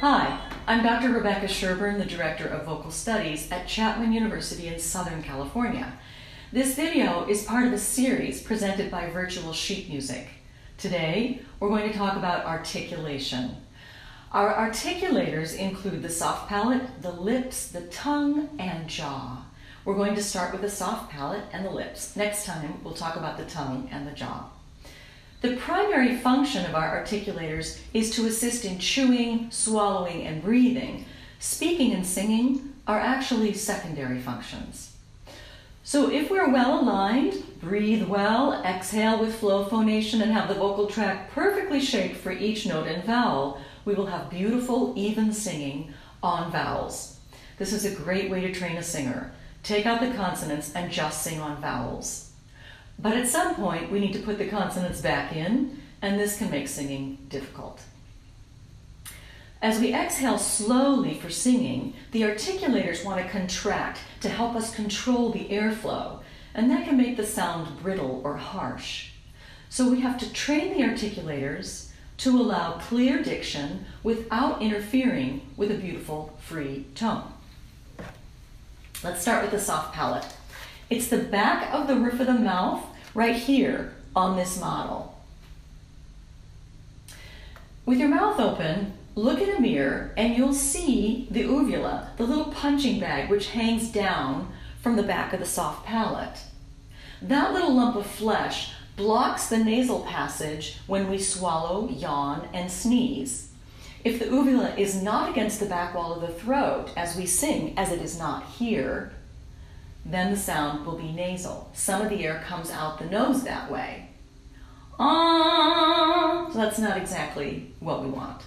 Hi, I'm Dr. Rebecca Sherburn, the Director of Vocal Studies at Chapman University in Southern California. This video is part of a series presented by Virtual Sheet Music. Today, we're going to talk about articulation. Our articulators include the soft palate, the lips, the tongue, and jaw. We're going to start with the soft palate and the lips. Next time, we'll talk about the tongue and the jaw. The primary function of our articulators is to assist in chewing, swallowing, and breathing. Speaking and singing are actually secondary functions. So if we're well aligned, breathe well, exhale with flow phonation, and have the vocal tract perfectly shaped for each note and vowel, we will have beautiful, even singing on vowels. This is a great way to train a singer. Take out the consonants and just sing on vowels. But at some point, we need to put the consonants back in, and this can make singing difficult. As we exhale slowly for singing, the articulators want to contract to help us control the airflow, and that can make the sound brittle or harsh. So we have to train the articulators to allow clear diction without interfering with a beautiful free tone. Let's start with the soft palate. It's the back of the roof of the mouth right here on this model. With your mouth open, look in a mirror and you'll see the uvula, the little punching bag which hangs down from the back of the soft palate. That little lump of flesh blocks the nasal passage when we swallow, yawn, and sneeze. If the uvula is not against the back wall of the throat as we sing, as it is not here, then the sound will be nasal. Some of the air comes out the nose that way. Ah, so that's not exactly what we want.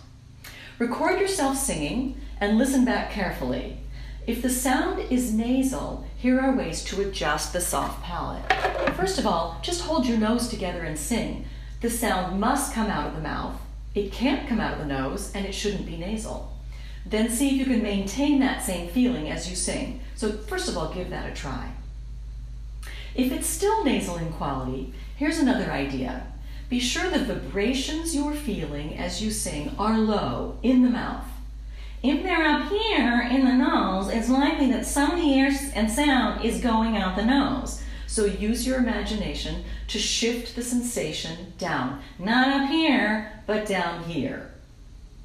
Record yourself singing and listen back carefully. If the sound is nasal, here are ways to adjust the soft palate. First of all, just hold your nose together and sing. The sound must come out of the mouth. It can't come out of the nose, and it shouldn't be nasal. Then see if you can maintain that same feeling as you sing. So first of all, give that a try. If it's still nasal in quality, here's another idea. Be sure the vibrations you're feeling as you sing are low in the mouth. If they're up here in the nose, it's likely that some of the air and sound is going out the nose. So use your imagination to shift the sensation down. Not up here, but down here.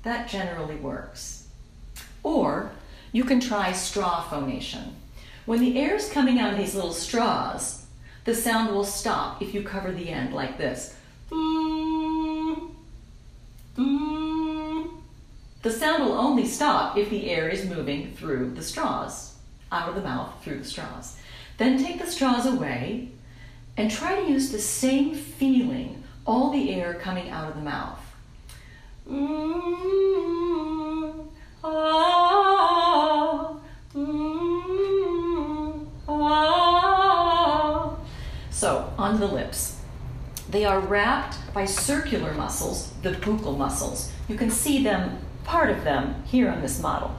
That generally works. Or you can try straw phonation. When the air is coming out of these little straws, the sound will stop if you cover the end like this. The sound will only stop if the air is moving through the straws, out of the mouth through the straws. Then take the straws away and try to use the same feeling, all the air coming out of the mouth. The lips. They are wrapped by circular muscles, the buccal muscles. You can see them, part of them, here on this model.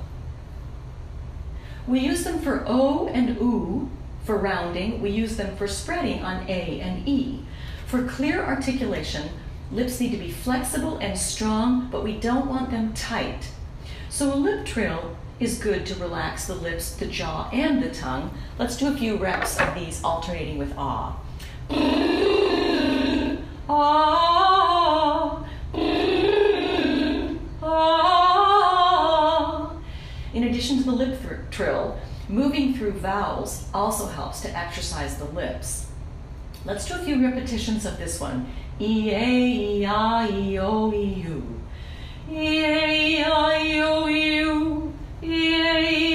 We use them for O and U for rounding. We use them for spreading on A and E. For clear articulation, lips need to be flexible and strong, but we don't want them tight. So a lip trill is good to relax the lips, the jaw, and the tongue. Let's do a few reps of these alternating with ah. In addition to the lip trill, moving through vowels also helps to exercise the lips. Let's do a few repetitions of this one. E A E I E O E U. E A E I E O E U. Finally, a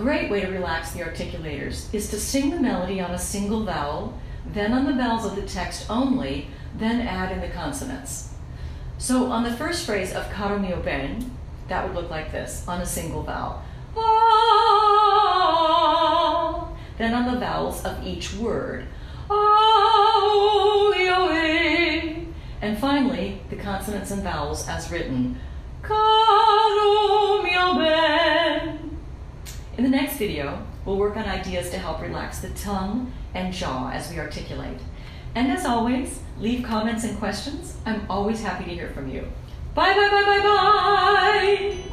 great way to relax the articulators is to sing the melody on a single vowel, then on the vowels of the text only, then add in the consonants. So on the first phrase of Caro mio ben, that would look like this, on a single vowel. Ah, then on the vowels of each word. Ah, and finally, the consonants and vowels as written. In the next video, we'll work on ideas to help relax the tongue and jaw as we articulate. And as always, leave comments and questions. I'm always happy to hear from you. Bye, bye, bye, bye, bye.